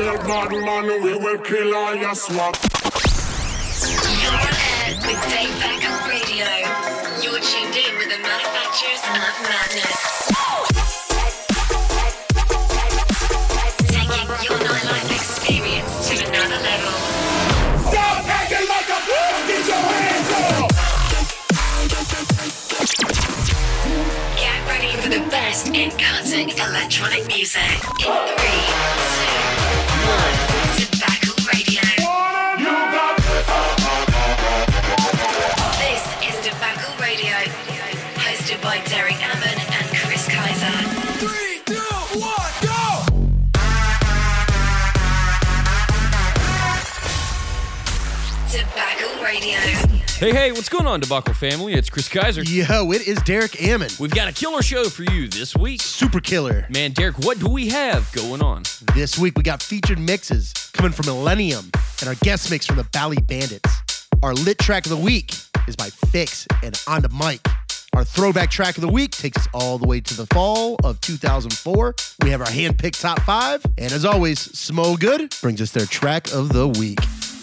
real bad man, we will kill all your swap. You're on air with Debacle Radio. You're tuned in with the manufacturers of madness. Taking your nightlife experience to another level. Stop acting like a fool! Get your hands up! Get ready for the best in cutting electronic music. In three, two, time. Hey, hey, what's going on, Debacle family? It's Chris Kaiser. Yo, it is Derek Ammon. We've got a killer show for you this week. Super killer. Man, Derek, what do we have going on? This week we got featured mixes coming from Illenium and our guest mix from the Bally Bandits. Our lit track of the week is by Fix and On the Mic. Our throwback track of the week takes us all the way to the fall of 2004. We have our hand-picked top five, and as always, Smo Good brings us their track of the week.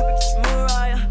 Mariah.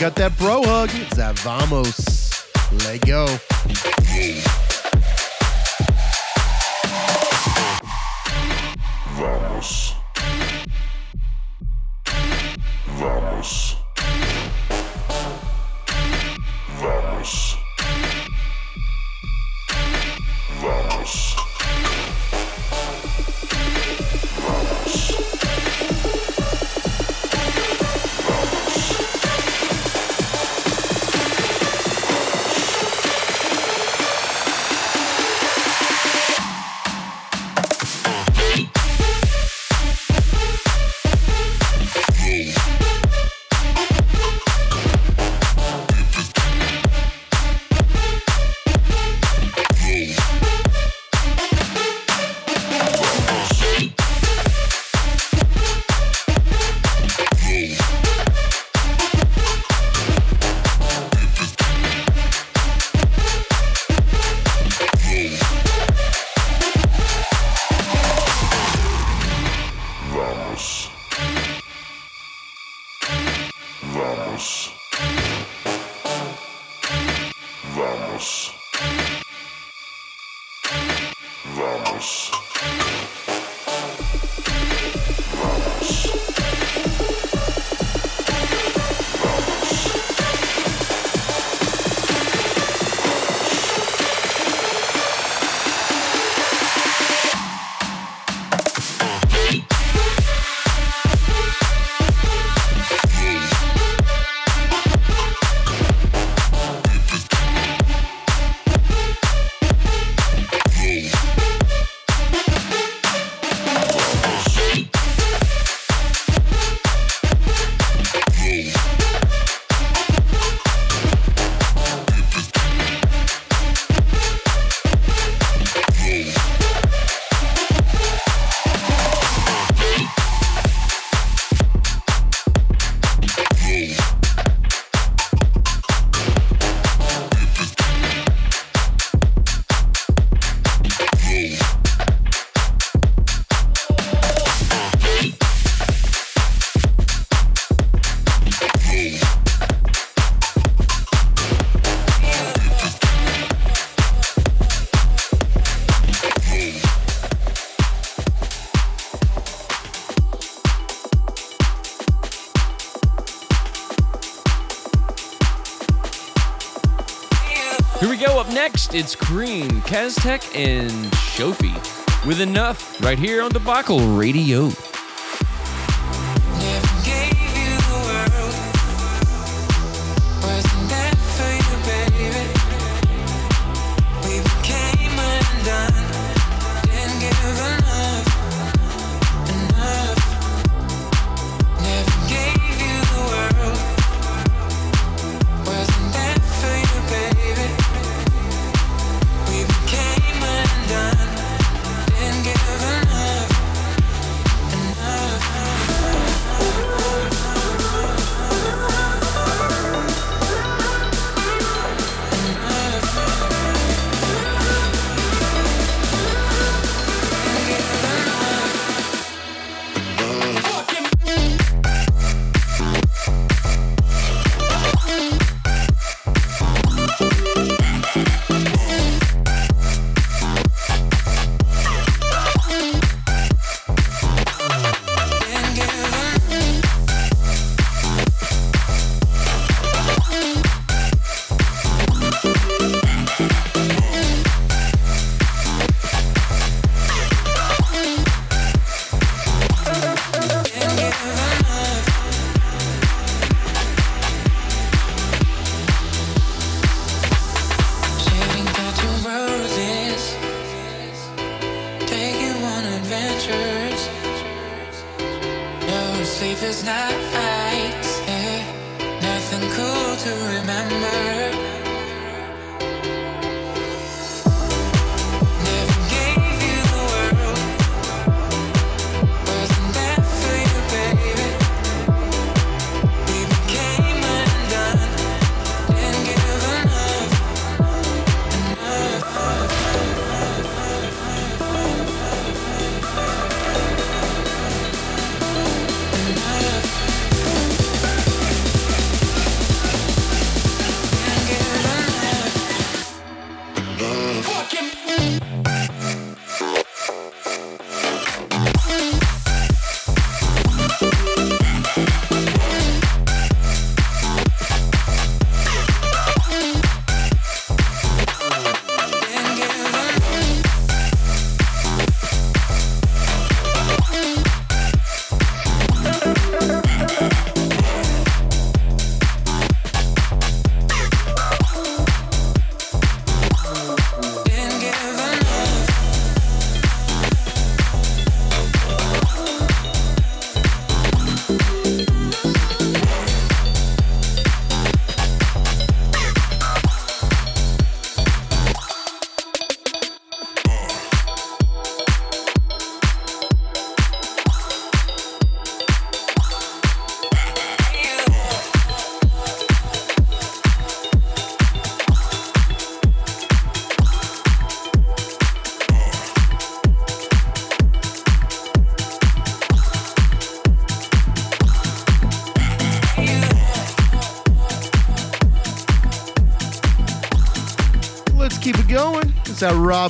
got that bro hug. It's that Vamos. Kaztec and Shofi with Enough right here on Debacle Radio.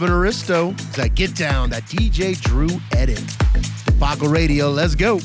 Robin Aristo. It's that Get Down, that DJ Drew edit. Debacle Radio, let's go.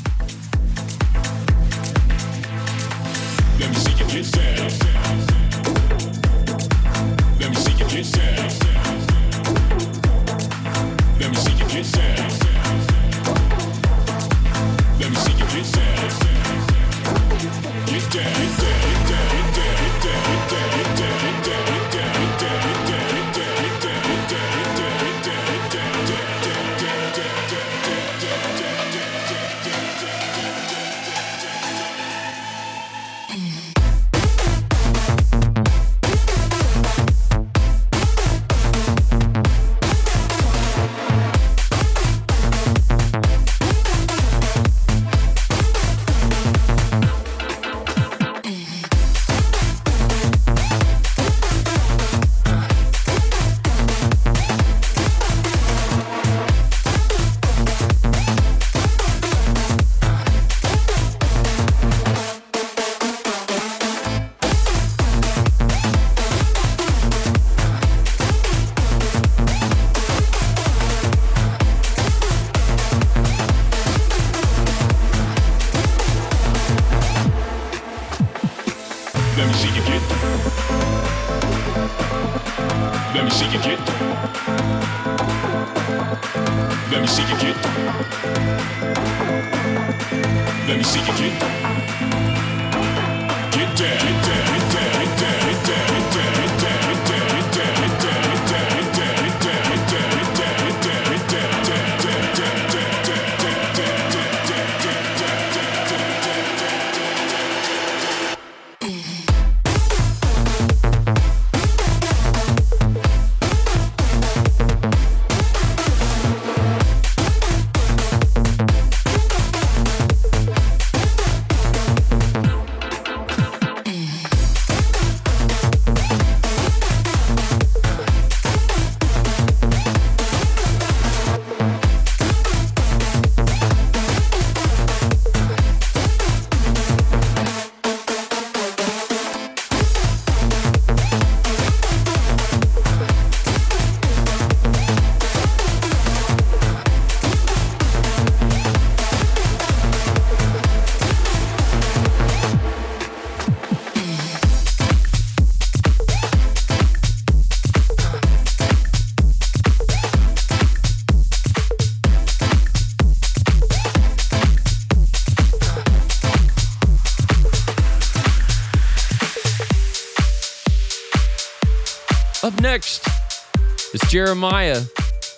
Jeremih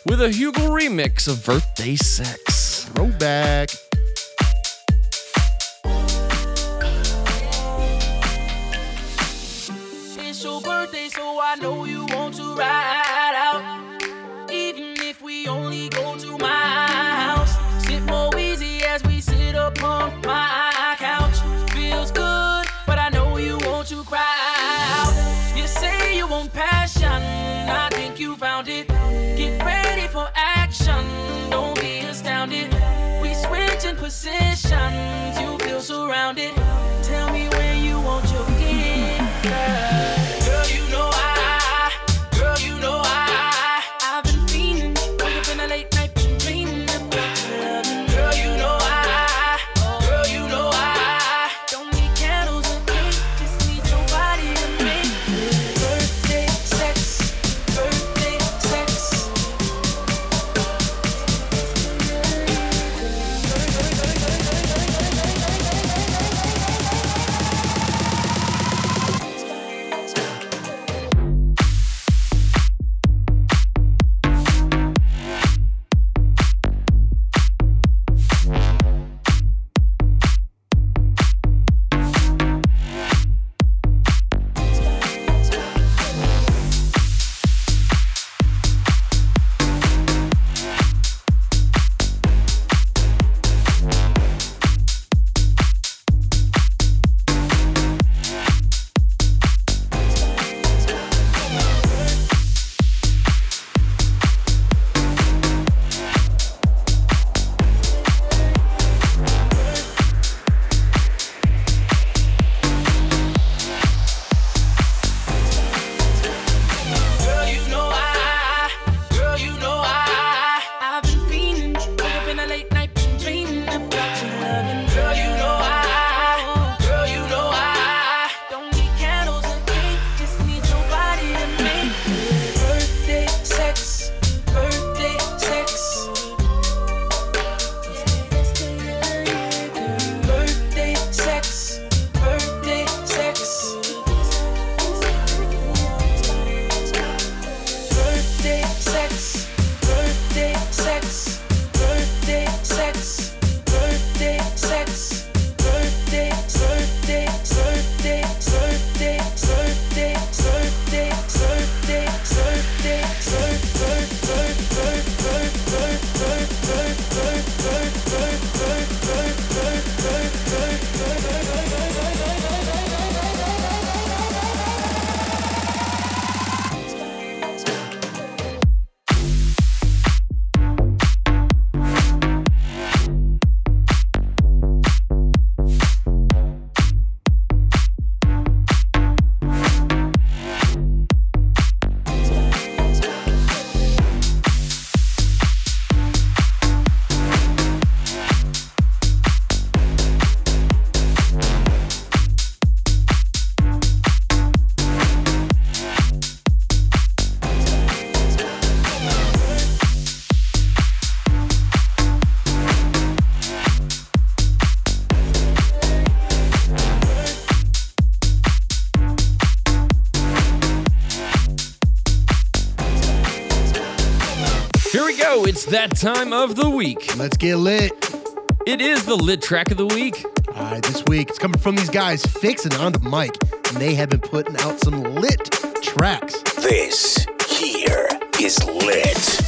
with a Hugo remix of Birthday Sex. Throwback. around it It's that time of the week. Let's get lit. It is the lit track of the week. All right, this week it's coming from these guys, fixing On the Mic, and they have been putting out some lit tracks. This here is lit.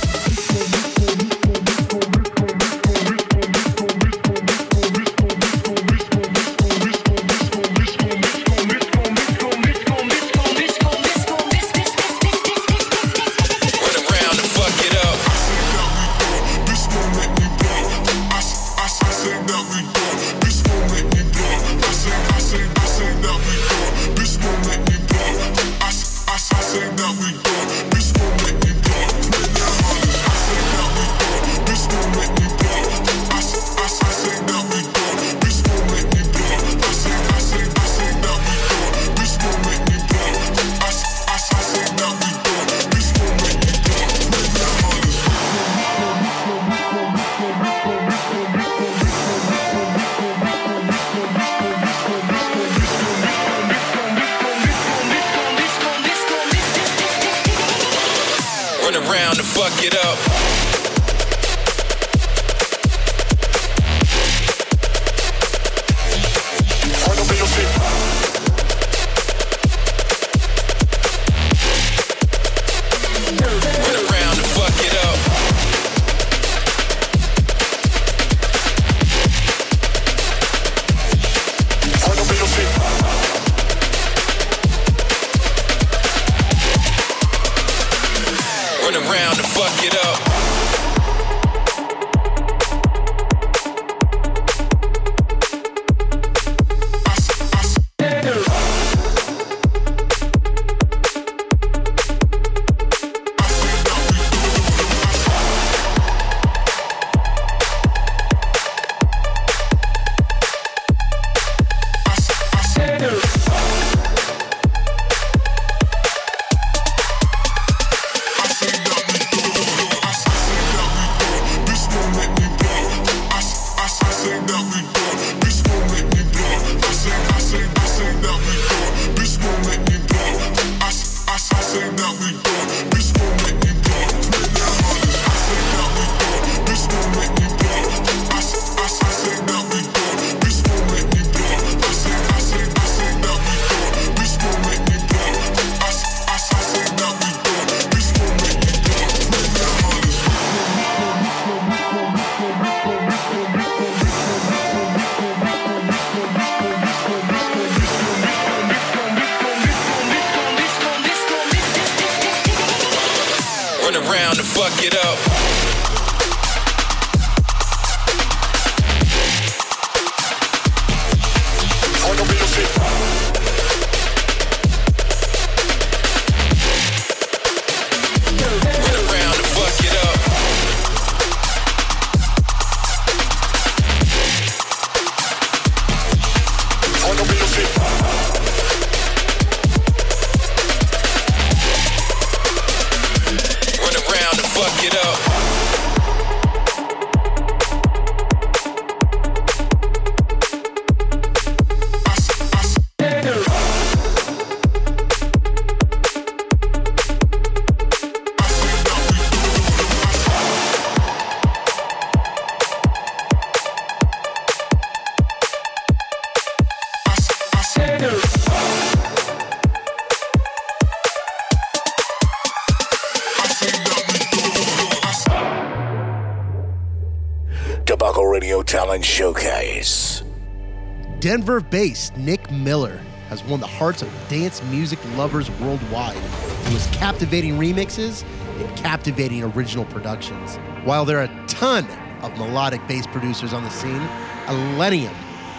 Denver based Nick Miller has won the hearts of dance music lovers worldwide through his captivating remixes and captivating original productions. While there are a ton of melodic bass producers on the scene, Illenium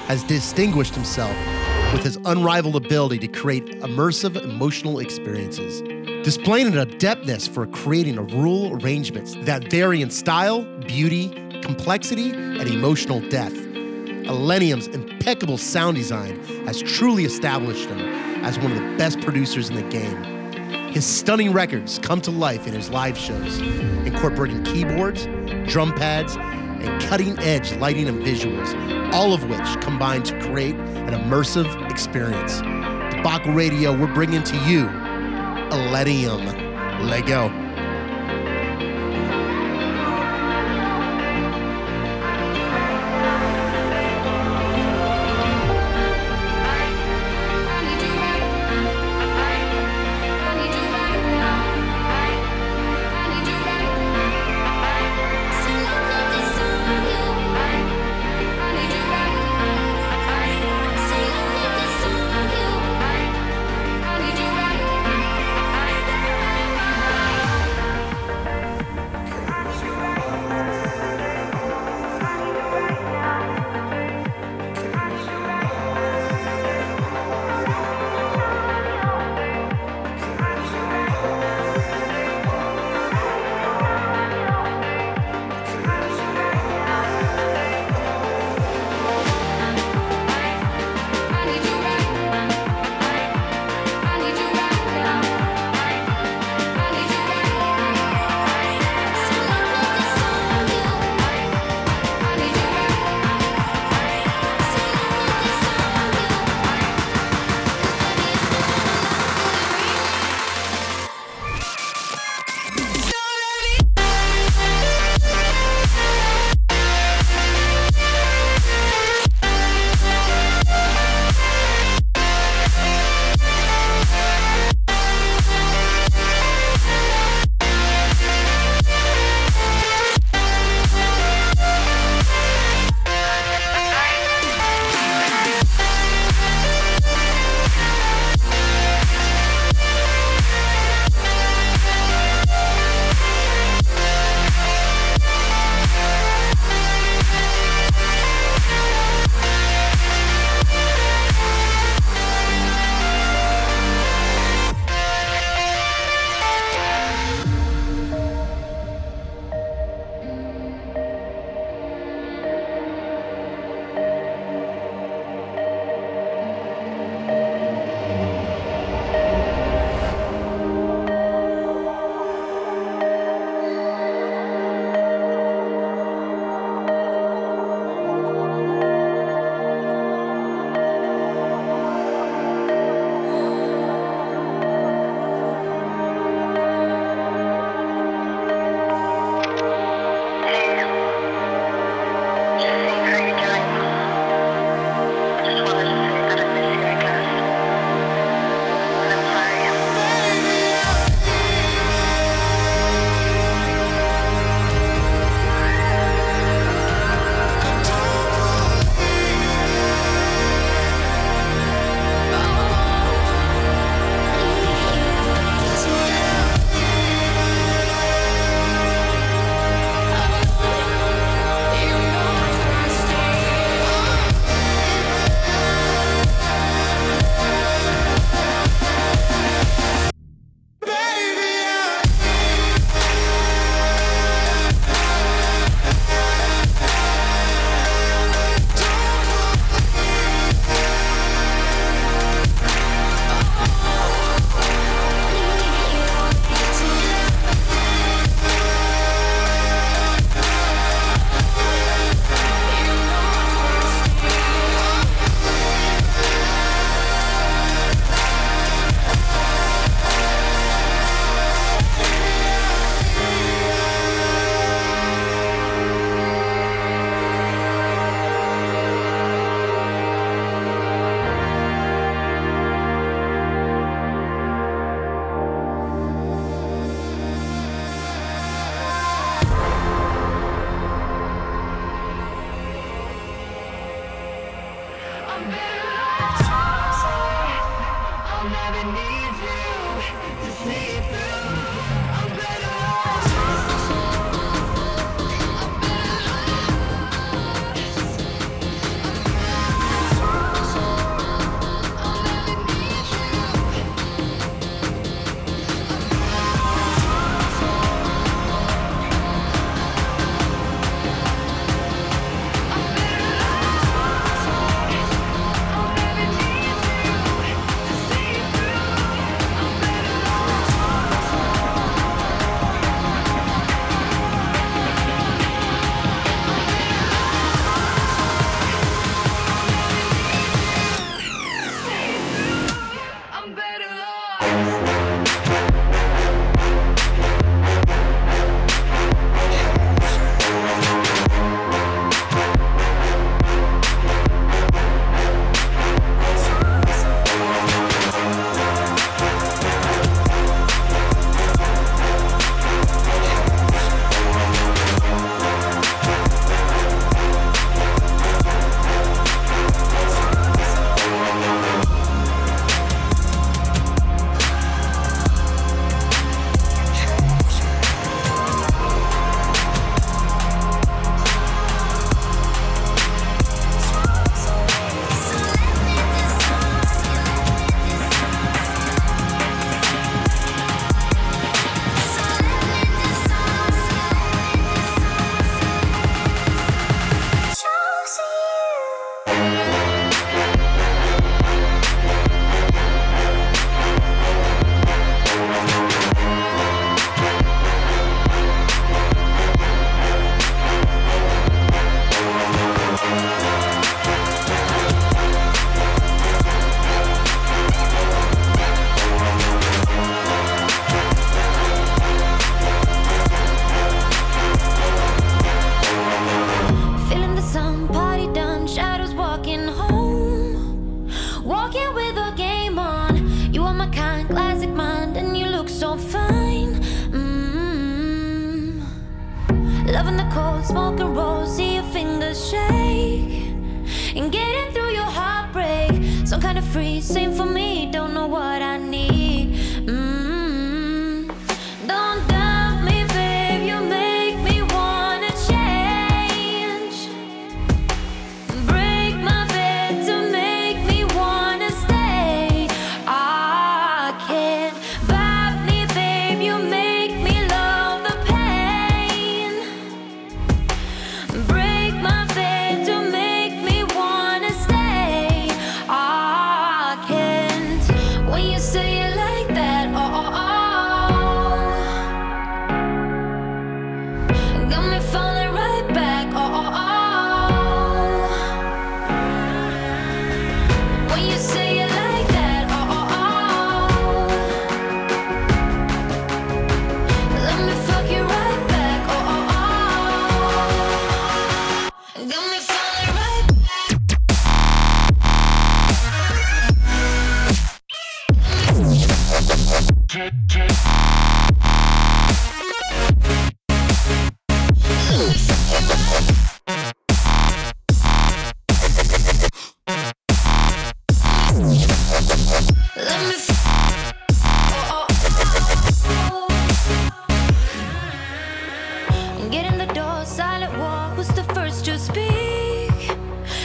has distinguished himself with his unrivaled ability to create immersive emotional experiences, displaying an adeptness for creating rural arrangements that vary in style, beauty, complexity, and emotional depth. Illenium's impeccable sound design has truly established him as one of the best producers in the game. His stunning records come to life in his live shows, incorporating keyboards, drum pads, and cutting edge lighting and visuals, all of which combine to create an immersive experience. Debacle Radio, we're bringing to you Illenium. Lego.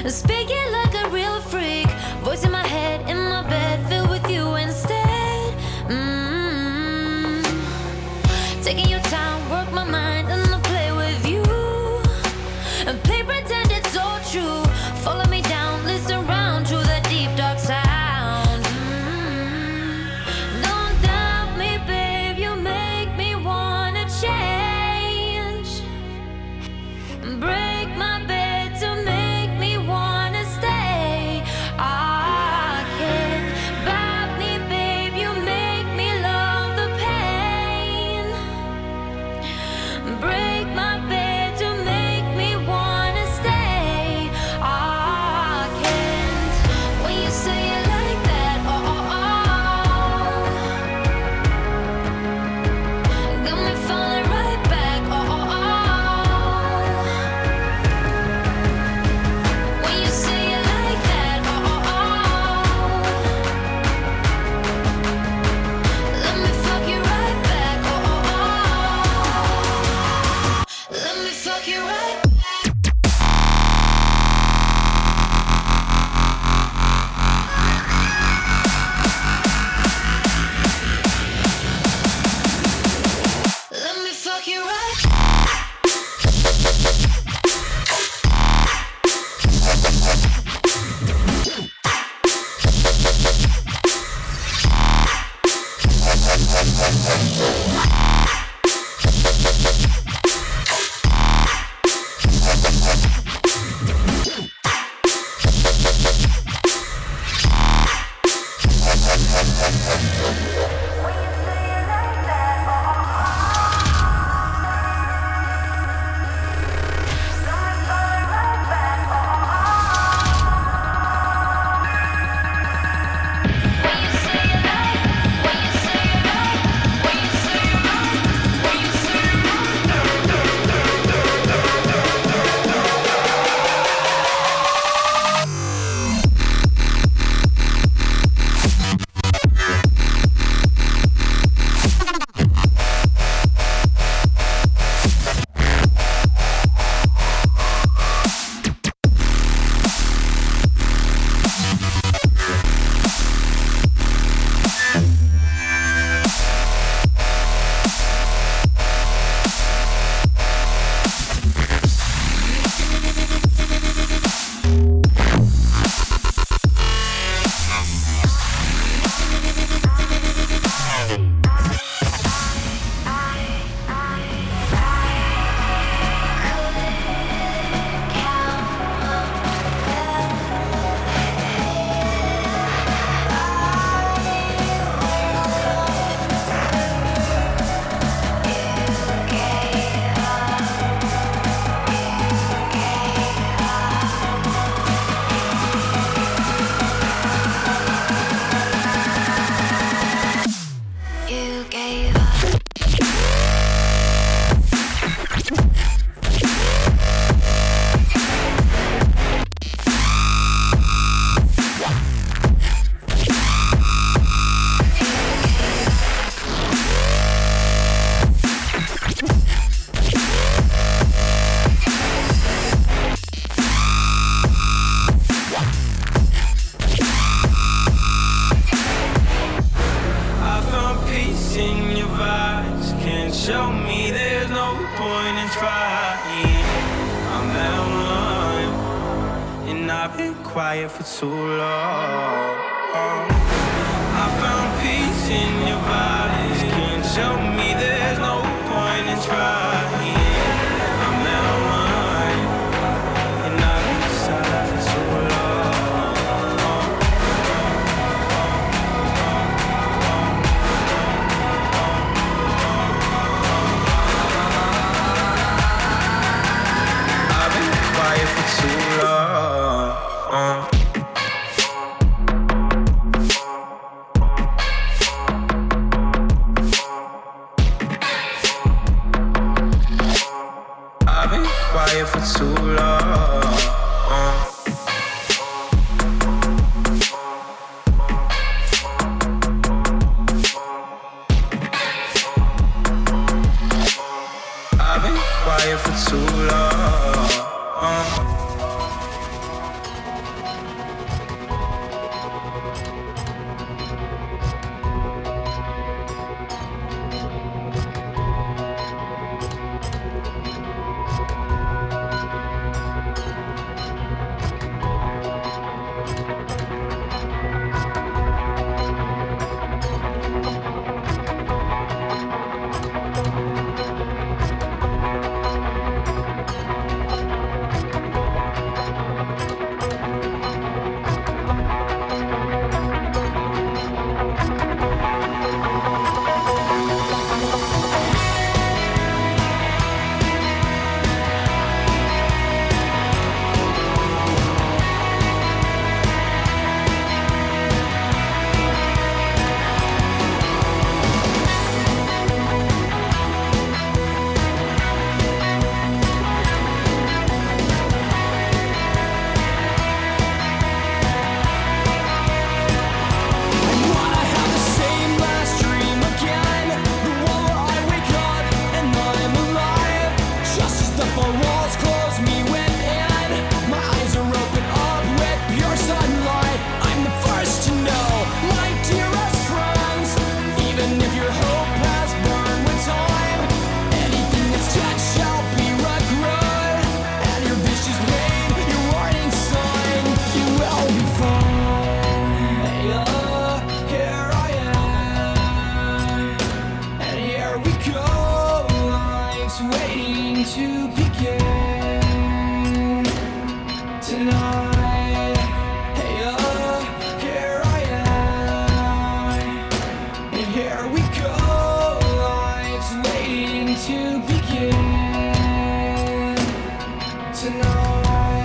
Speaking like a real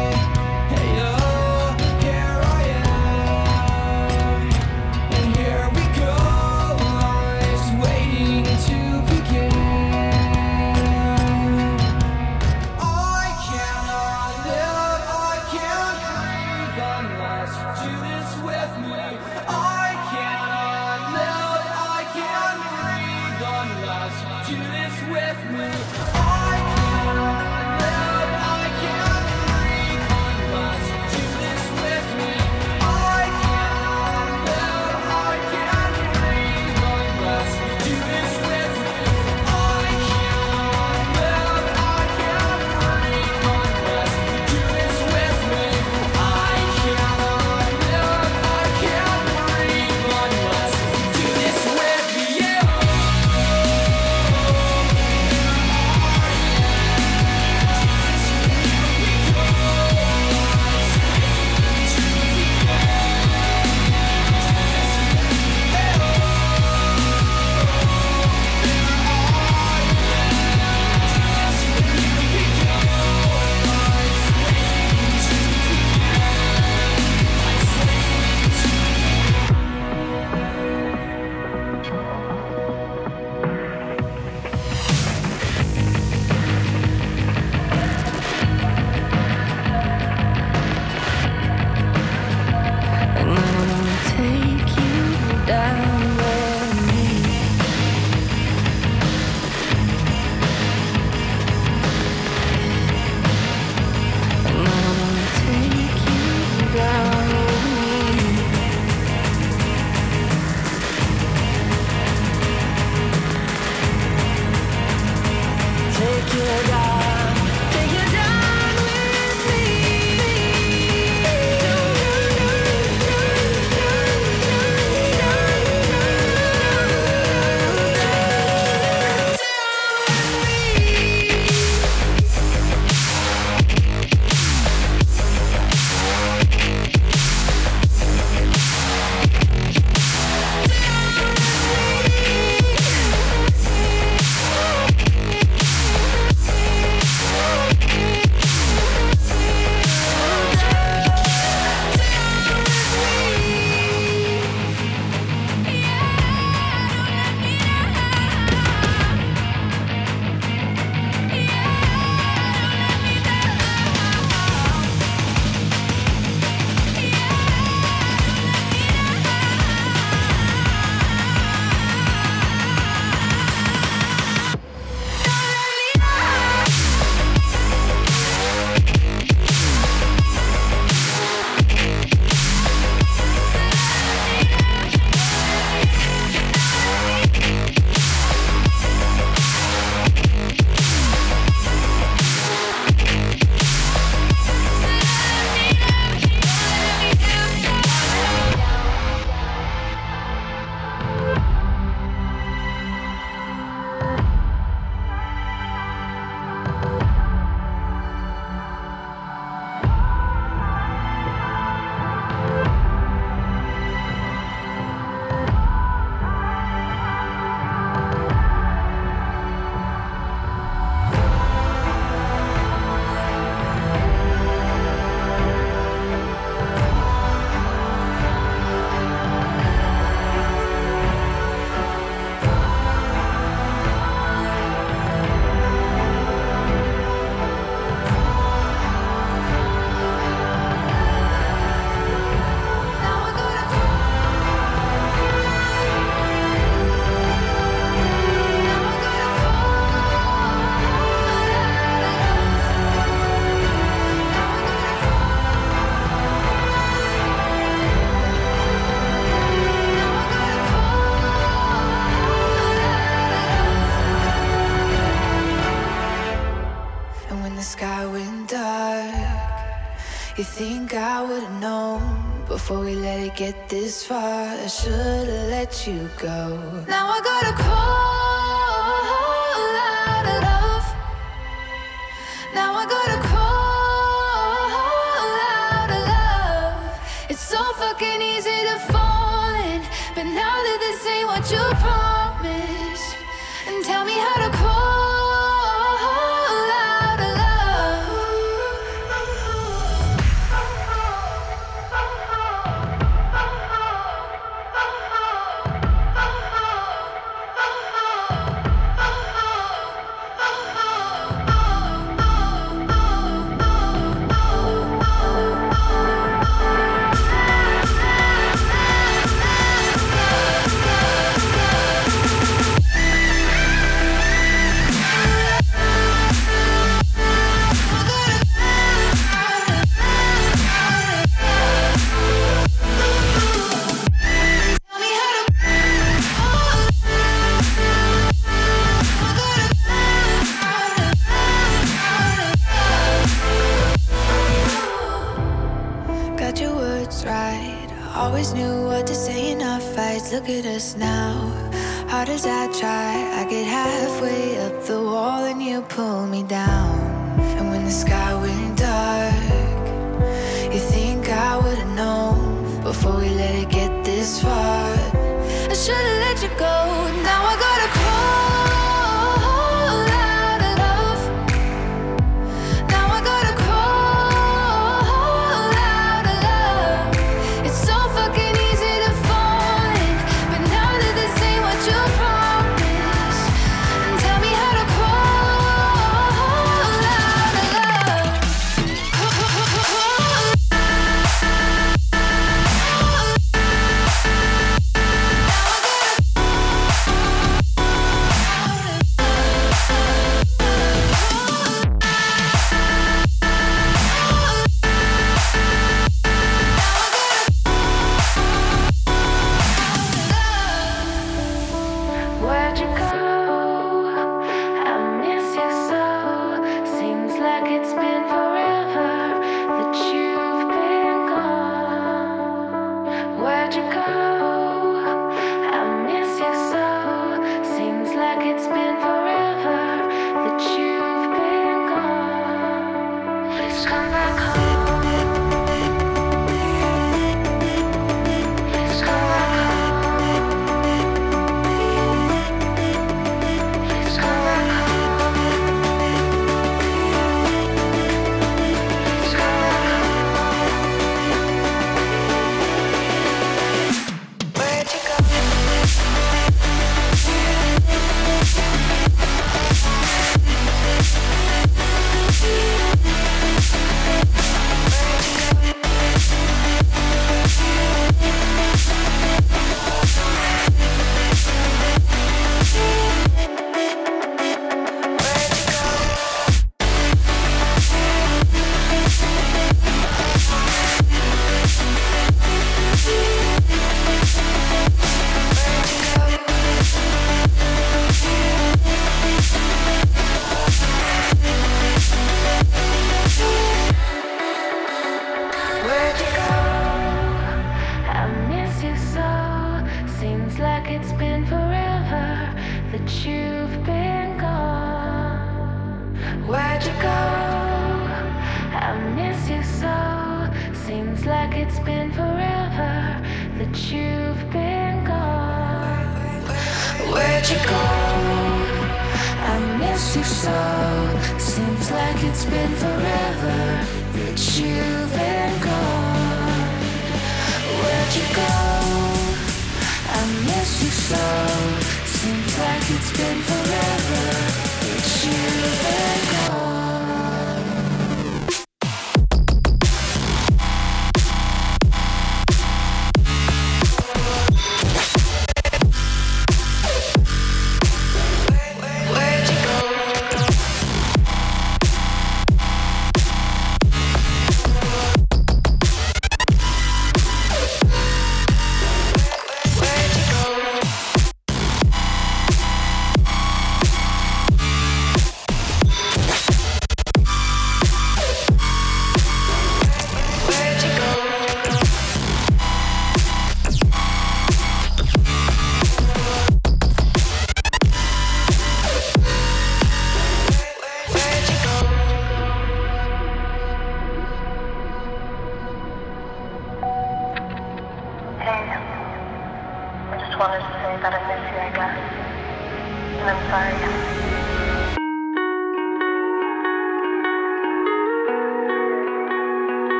Bye. Get this far? I should've let you go.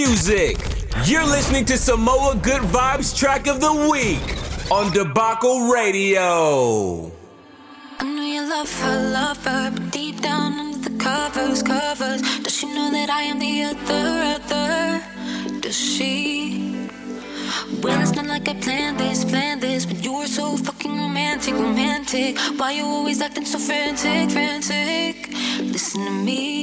music. You're listening to Samoa Good Vibes track of the week on Debacle Radio. I know you love her, love her, but deep down under the covers, covers, does she know that I am the other, other? Does she? Well, it's not like I planned this, planned this, but you were so fucking romantic, romantic. Why you always acting so frantic, frantic? Listen to me.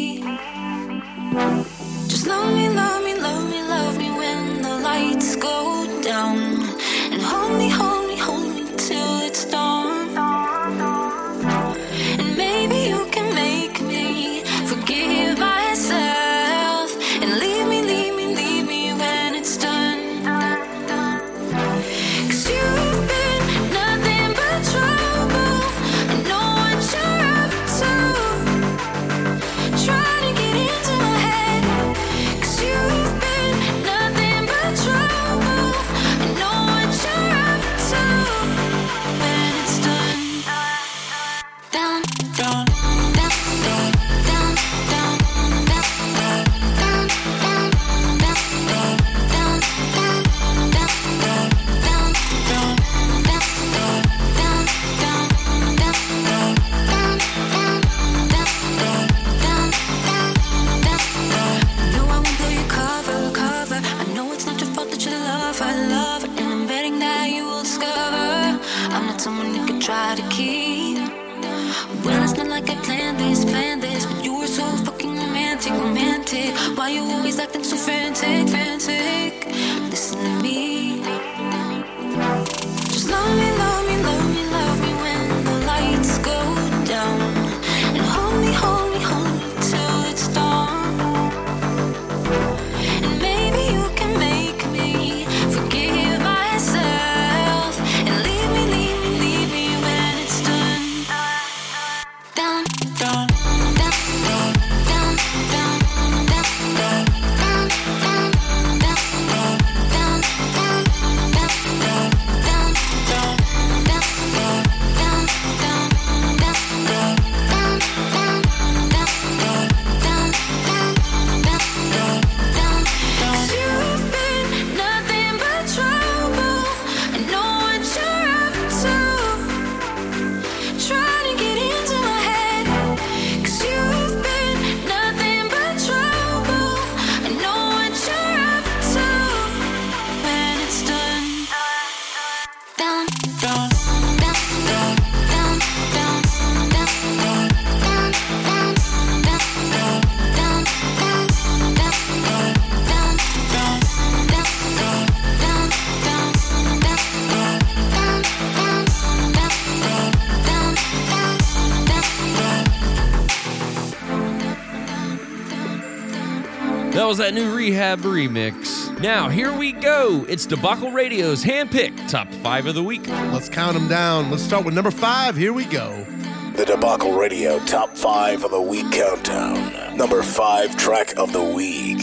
That new R3HAB remix? Now, here we go. It's Debacle Radio's handpicked top five of the week. Let's count them down. Let's start with number five. Here we go. The Debacle Radio Top 5 of the Week Countdown. Number 5 track of the week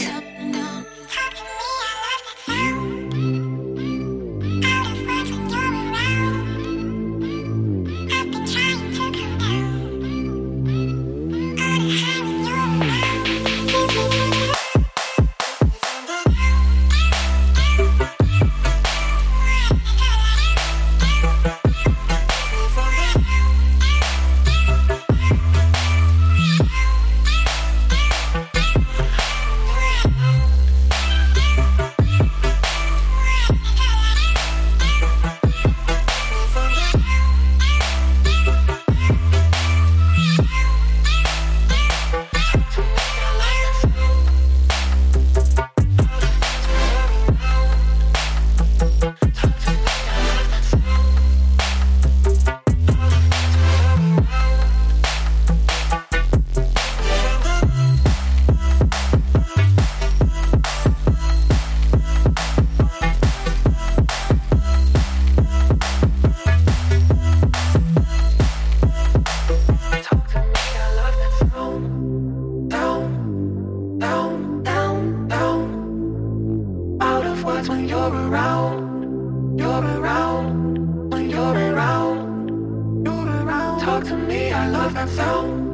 Talk to me, I love that sound.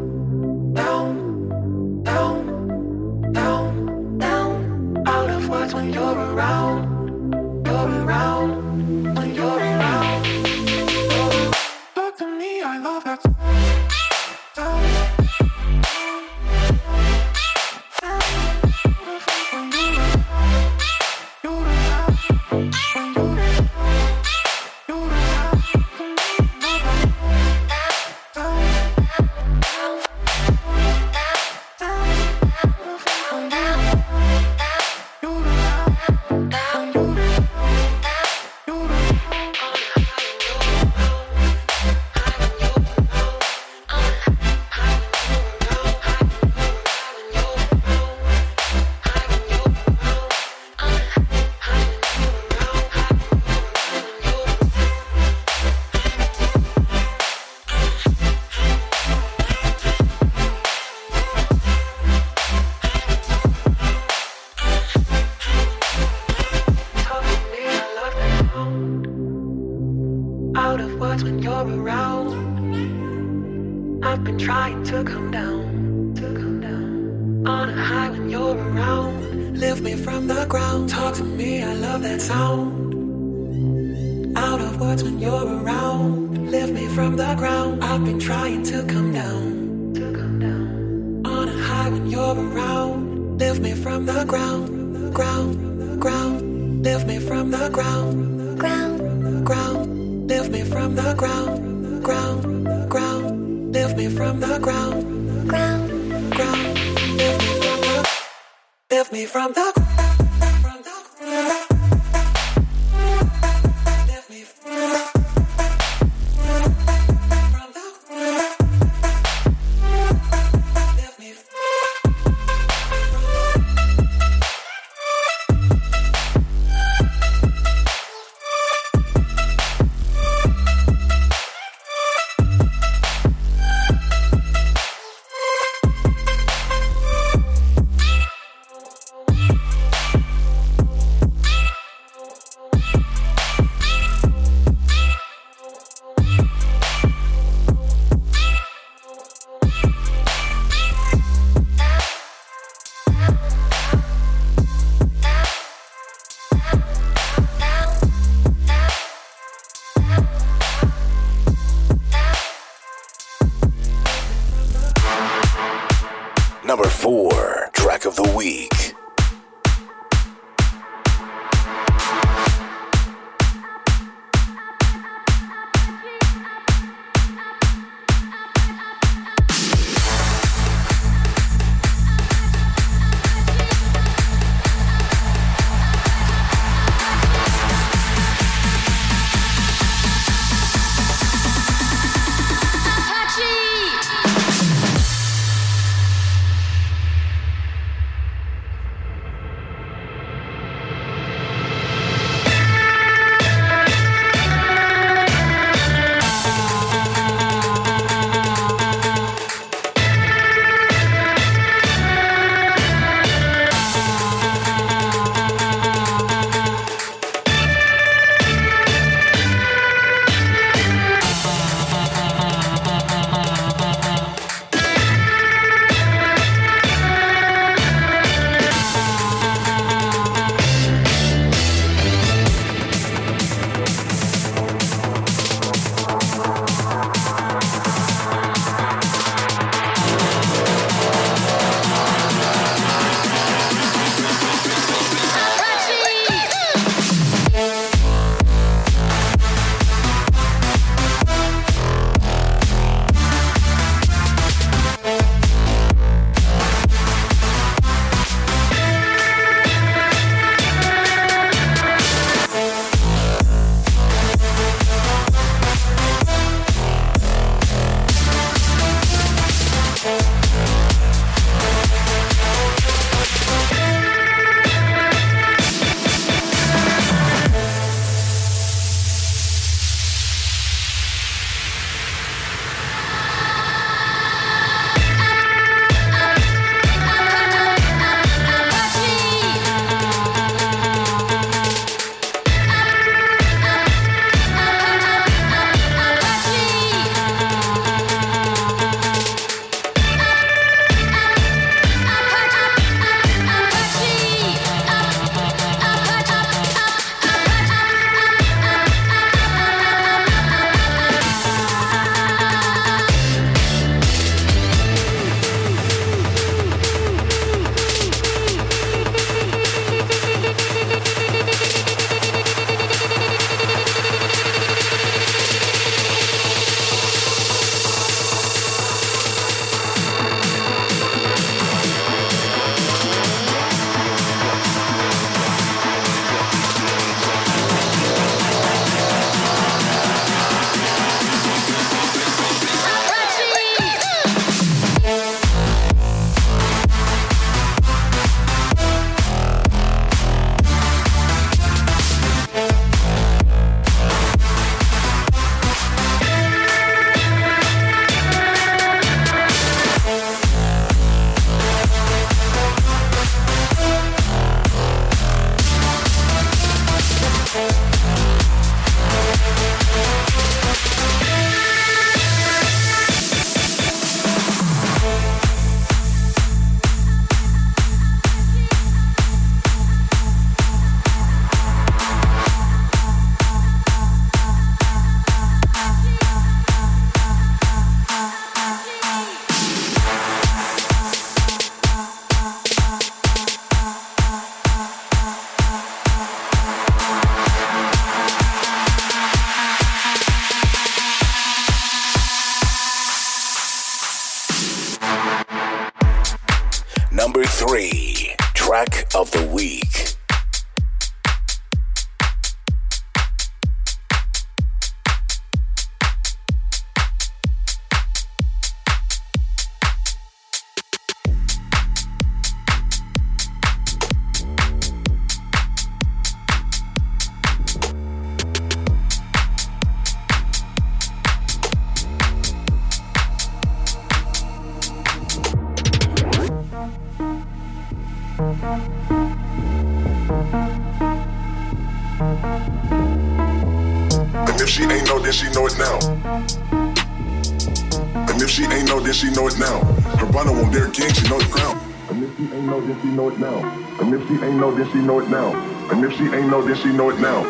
Now. And if she ain't know, then she know it now. And if she ain't know, then she know it now.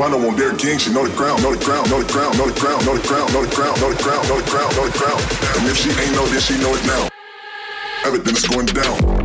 Cabana won't dare king, she know the crown, know the crown, know the crown, know the crown, know the crown, know the crown, know the crown, know the crown, know the crown. And if she ain't know, then she know it now. Everything's going down.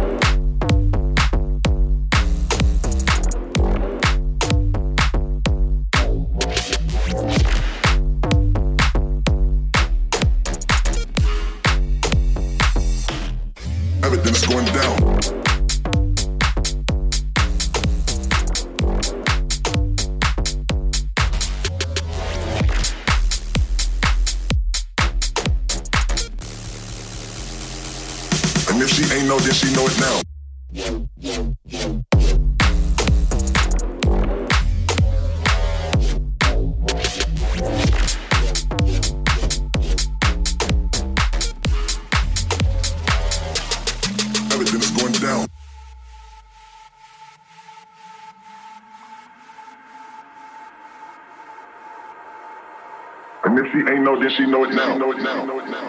Then she know it now. Know it now. Know it now.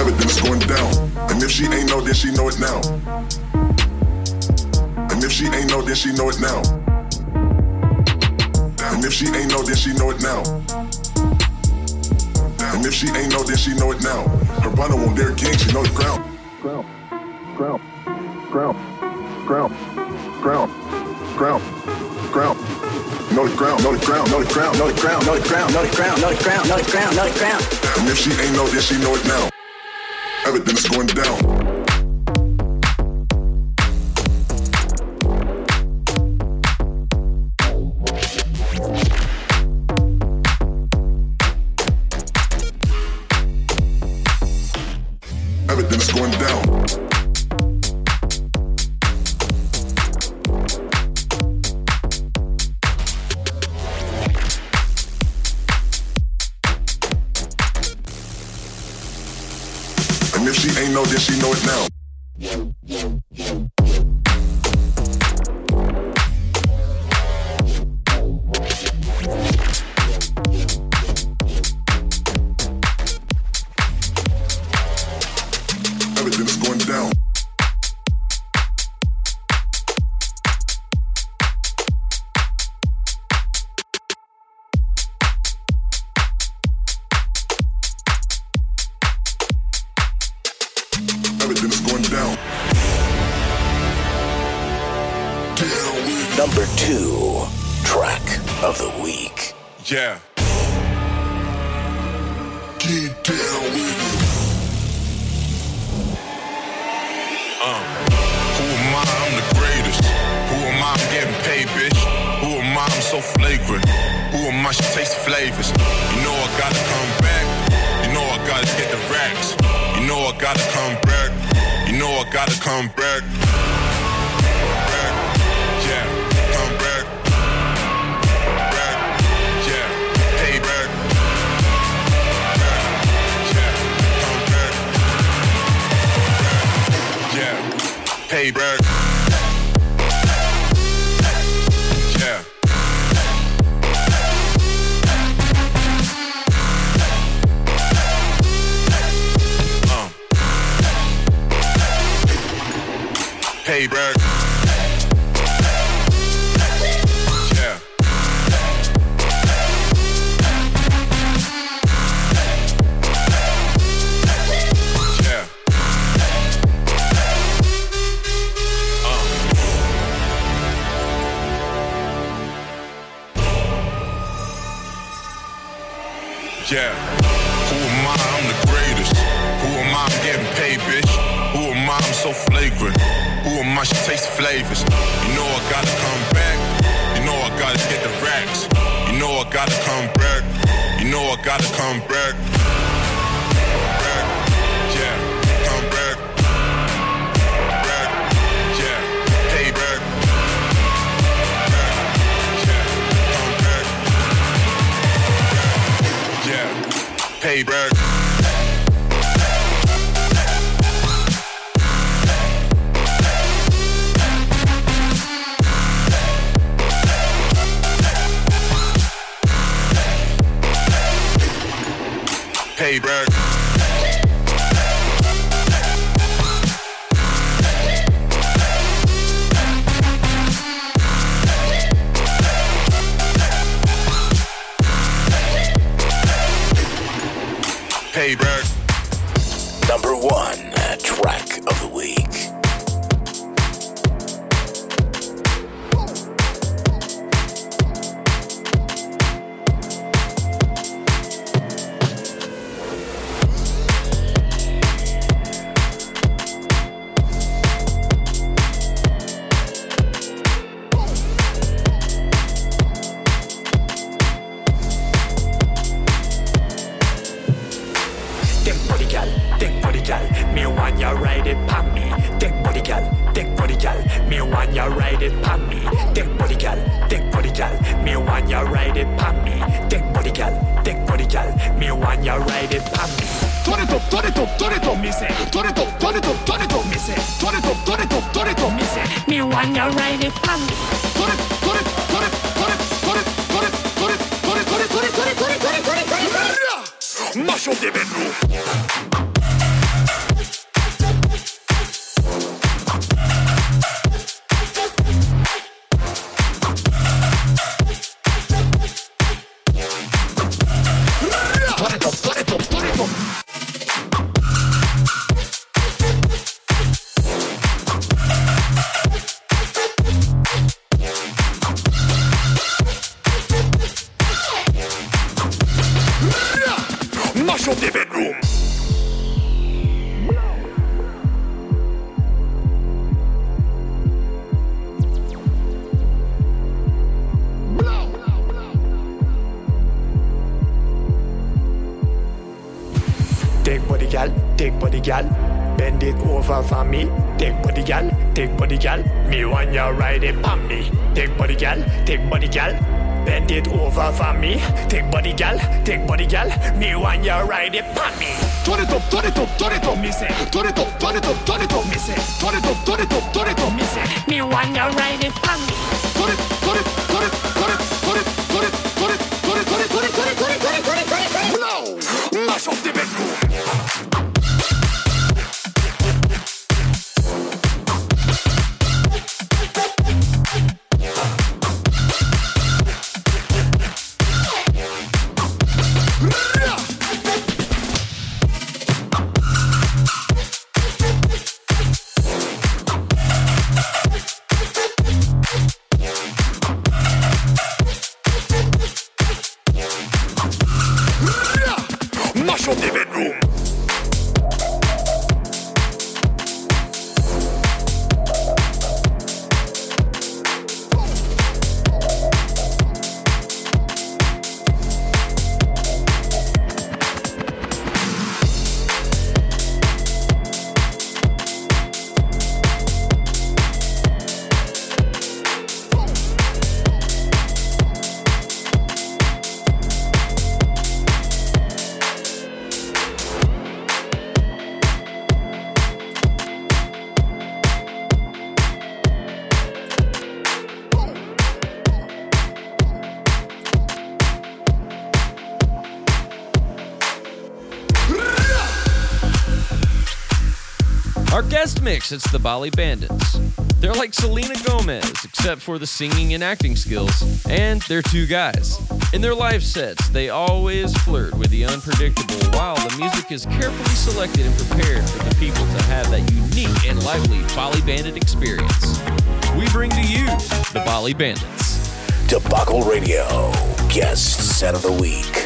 Everything's going down. And if she ain't know, then she know it now. And if she ain't know, then she know it now. And if she ain't know, then she know it now. And if she ain't know, then she know it now. Her brother won't dare king, she know the ground. Ground, ground, ground, ground, ground, the ground, know the ground, know the ground, know the ground, know the ground, know the ground, know the ground, know the ground, know the ground. And if she ain't know, then she know it now. Everything's going down. Yeah. Get down with it. Uh, who am I? I'm the greatest. Who am I? I'm getting paid, bitch. Who am I? I'm so flagrant. Who am I? She tastes flavors. You know I gotta come back. You know I gotta get the racks. You know I gotta come back. You know I gotta come. Back. Payback. Yeah. Uh. Payback. I should taste the flavors. You know I gotta come back. You know I gotta get the racks. You know I gotta come back. You know I gotta come back. Payback. payback. Payback. Number one. it's the Bali Bandits. They're like Selena Gomez, except for the singing and acting skills, and they're two guys. In their live sets, they always flirt with the unpredictable while the music is carefully selected and prepared for the people to have that unique and lively Bali Bandit experience. We bring to you the Bali Bandits. Debacle Radio, guests set of the week.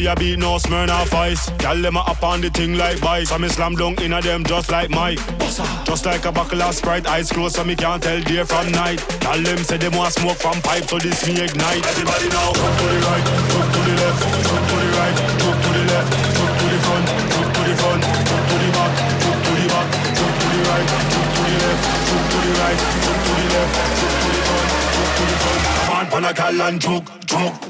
We a beat, no Smirnoff Ice. Gyal them up on the thing like bikes. So me slam down inna them just like Mike. Just like a buckle of Sprite, eyes closed so me can't tell day from night. Gyal them say them want smoke from pipe, so this me ignite. Everybody now, jump to the right, jump to the left, jump to the right, jump to the left, jump to the front, jump to the front, jump to the back, jump to the back, jump to the right, jump to the left, jump to the right, jump to the left, jump to the front, jump to the front. Come on, a gal and choke, choke.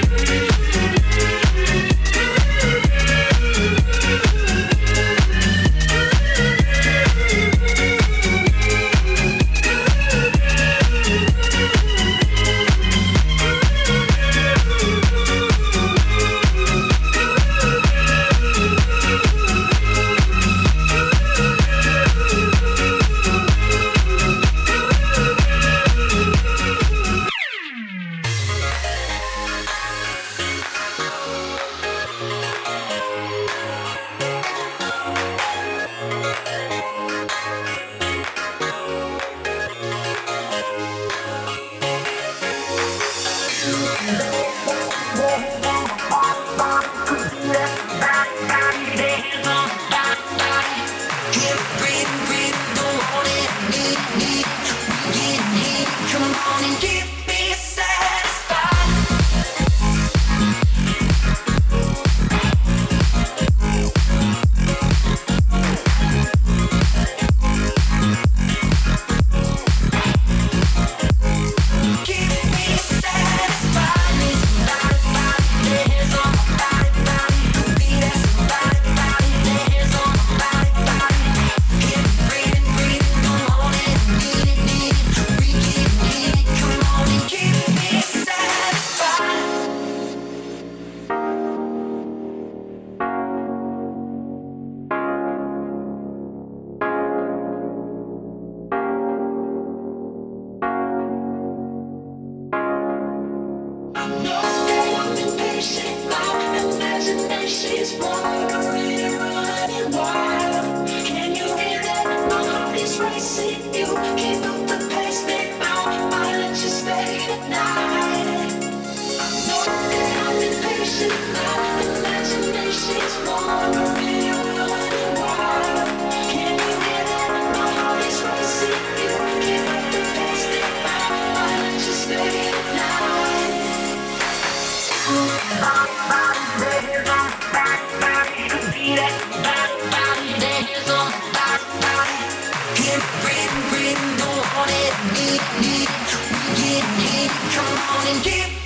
Come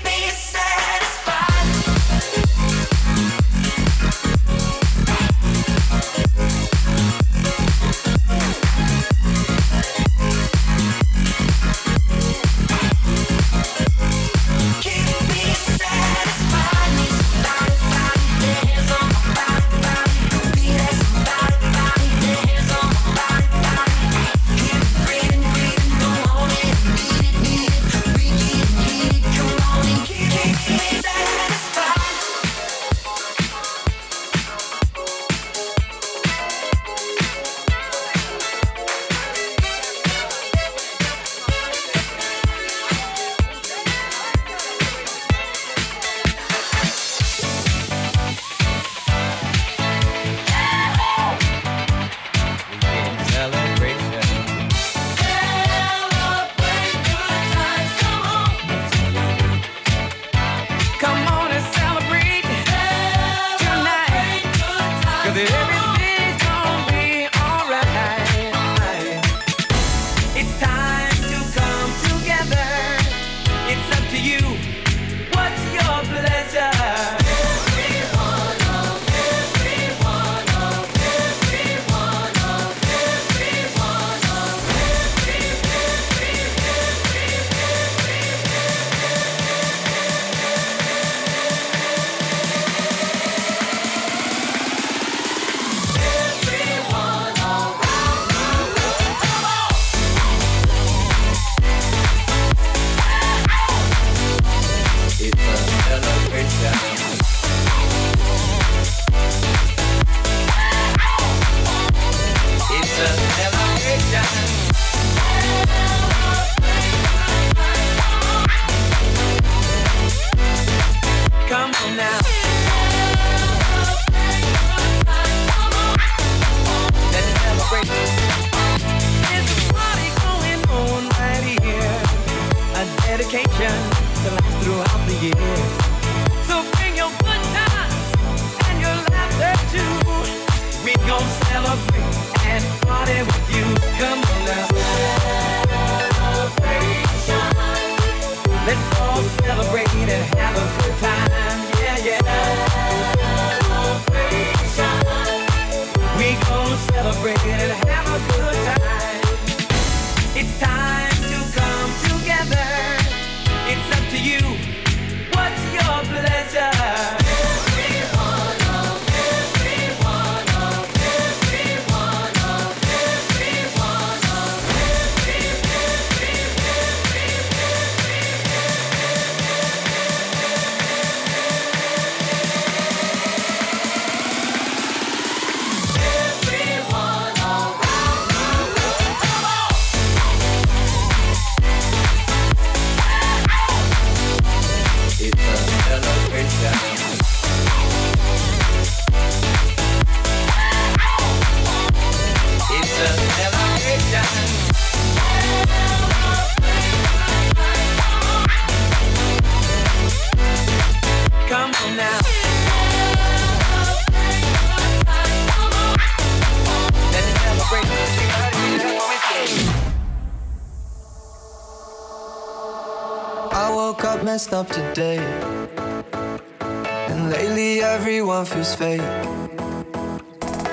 everyone fake.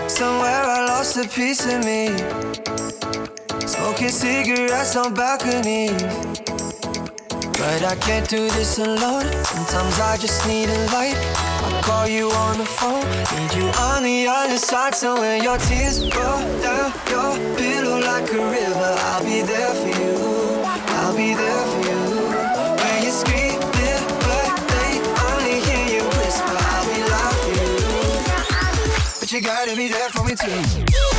Somewhere I lost a piece of me. Smoking cigarettes on balconies. But I can't do this alone. Sometimes I just need a light. I call you on the phone. Need you on the other side. So when your tears roll down your pillow like a river, I'll be there for you. I'll be there for you. You. Gotta be there for me too.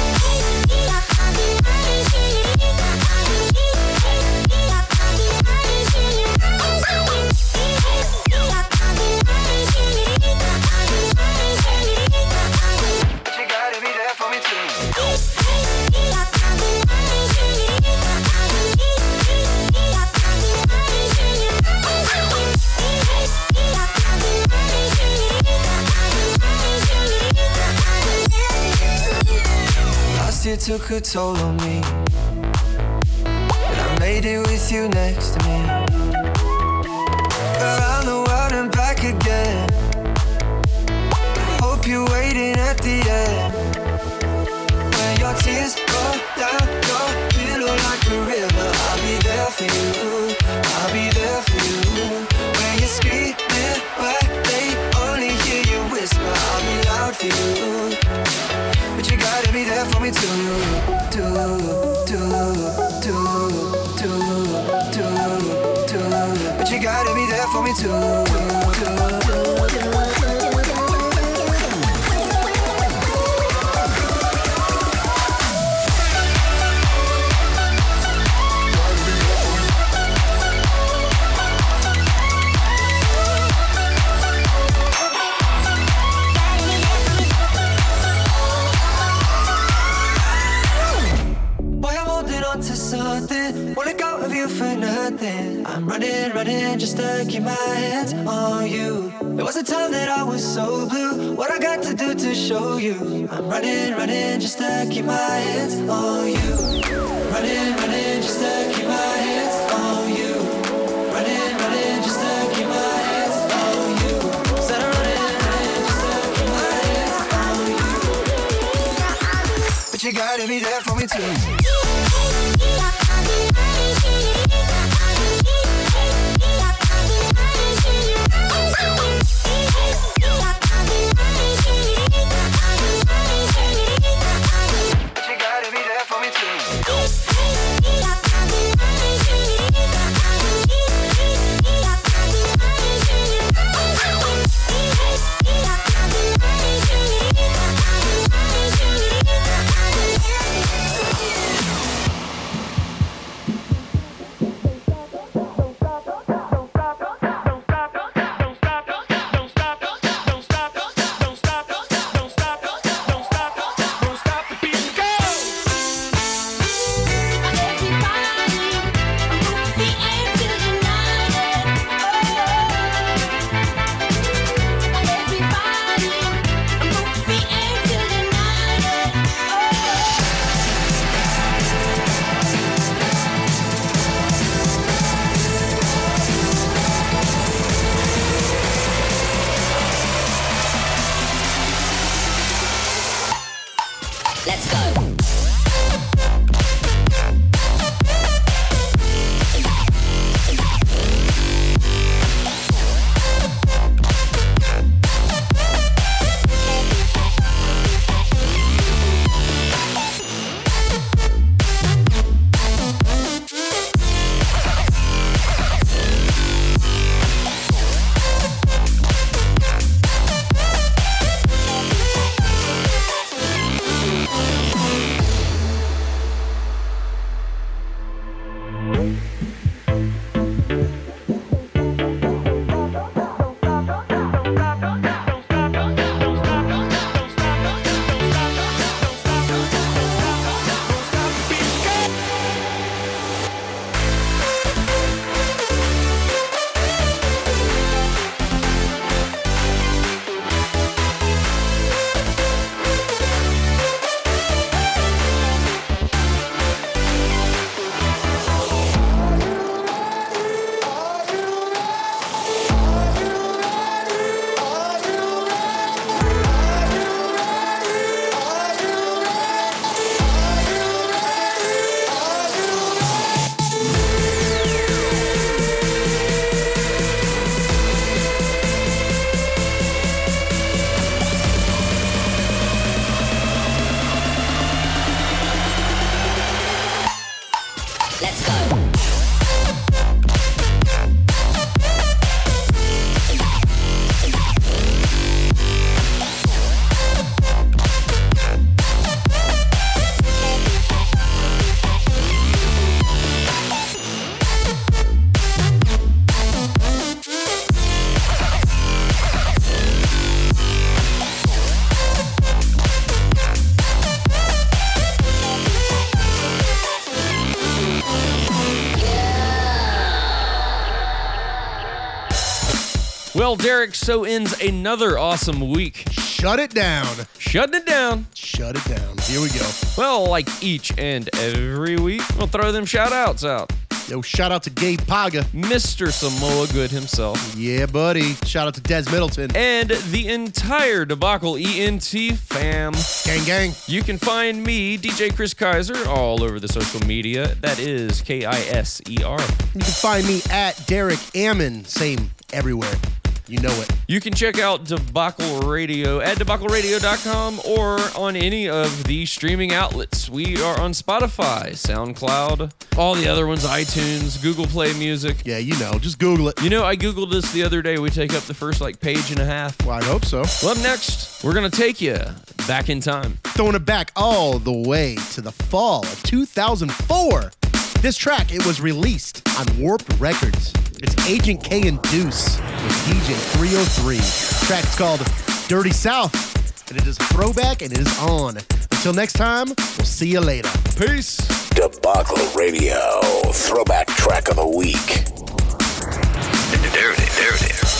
Took a toll on me. But I made it with you next to me. Be A time that I was so blue. What I got to do to show you? I'm running, running just to keep my hands on you. Running, running just to keep my hands on you. Running, running just to keep my hands on you. Said I'm running, running just to keep my hands on you. But you gotta be there for me too. Derek, so ends another awesome week. Shut it down. Shutting it down. Shut it down. Here we go. Well, like each and every week, we'll throw them shout outs out. Yo, shout out to Gabe Paga. Mr. Samoa Good himself. Yeah, buddy. Shout out to Des Middleton. And the entire Debacle ENT fam. Gang, gang. You can find me, DJ Chris Kiser, all over the social media. That is K I S E R. You can find me at Derek Ammon. Same everywhere. You know it. You can check out Debacle Radio at debacleradio.com or on any of the streaming outlets. We are on Spotify, SoundCloud, all the other ones, iTunes, Google Play Music. Yeah, you know. Just Google it. You know, I Googled this the other day. We take up the first like page and a half. Well, I hope so. Well, up next, we're going to take you back in time. Throwing it back all the way to the fall of 2004. This track, it was released on Warped Records. It's Agent K and Deuce with DJ 303. Track's called Dirty South, and it is throwback and it is on. Until next time, we'll see you later. Peace. Debacle Radio, throwback track of the week. Dirty. Dirty,